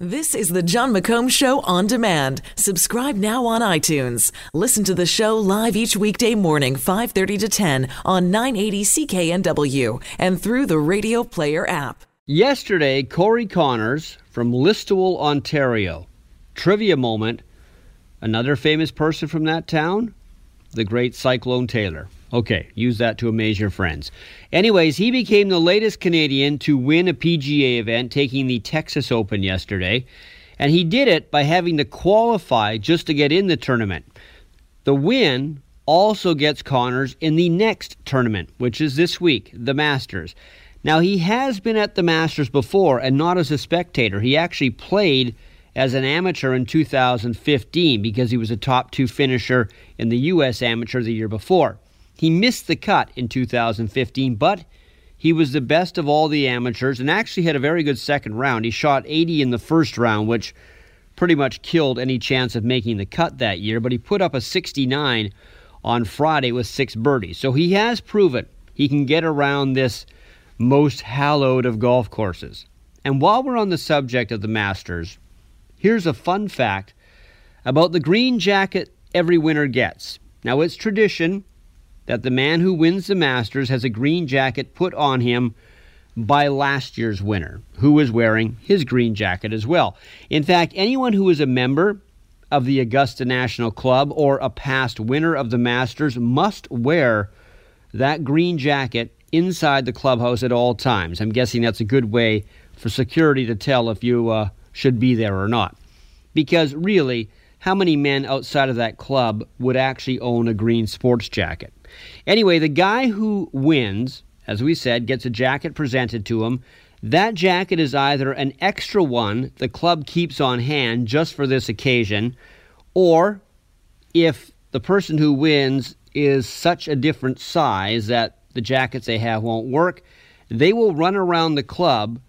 This is the Jon McComb Show on demand. Subscribe now on iTunes. Listen to the show live each weekday morning, 5:30 to 10 on 980 CKNW and through the Radio Player app. Yesterday, Corey Conners from Listowel, Ontario. Trivia moment. Another famous person from that town? The great Cyclone Taylor. Okay, use that to amaze your friends. Anyways, he became the latest Canadian to win a PGA event, taking the Texas Open yesterday. And he did it by having to qualify just to get in the tournament. The win also gets Conners in the next tournament, which is this week, the Masters. Now, he has been at the Masters before and not as a spectator. He actually played as an amateur in 2015 because he was a top two finisher in the U.S. Amateur the year before. He missed the cut in 2015, but he was the best of all the amateurs and actually had a very good second round. He shot 80 in the first round, which pretty much killed any chance of making the cut that year, but he put up a 69 on Friday with six birdies. So he has proven he can get around this most hallowed of golf courses. And while we're on the subject of the Masters, here's a fun fact about the green jacket every winner gets. Now, it's tradition that the man who wins the Masters has a green jacket put on him by last year's winner, who was wearing his green jacket as well. In fact, anyone who is a member of the Augusta National Club or a past winner of the Masters must wear that green jacket inside the clubhouse at all times. I'm guessing that's a good way for security to tell if you uh, should be there or not. Because really, how many men outside of that club would actually own a green sports jacket? Anyway, the guy who wins, as we said, gets a jacket presented to him. That jacket is either an extra one the club keeps on hand just for this occasion, or if the person who wins is such a different size that the jackets they have won't work, they will run around the club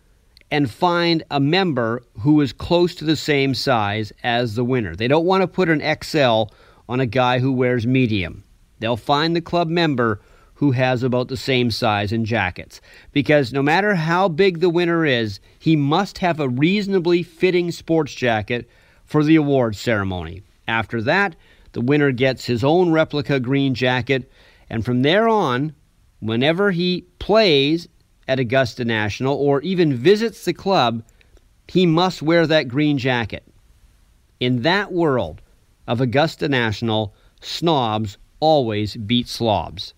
and find a member who is close to the same size as the winner. They don't want to put an XL on a guy who wears medium. They'll find the club member who has about the same size in jackets. Because no matter how big the winner is, he must have a reasonably fitting sports jacket for the awards ceremony. After that, the winner gets his own replica green jacket, and from there on, whenever he plays at Augusta National or even visits the club, he must wear that green jacket. In that world of Augusta National, snobs always beat slobs.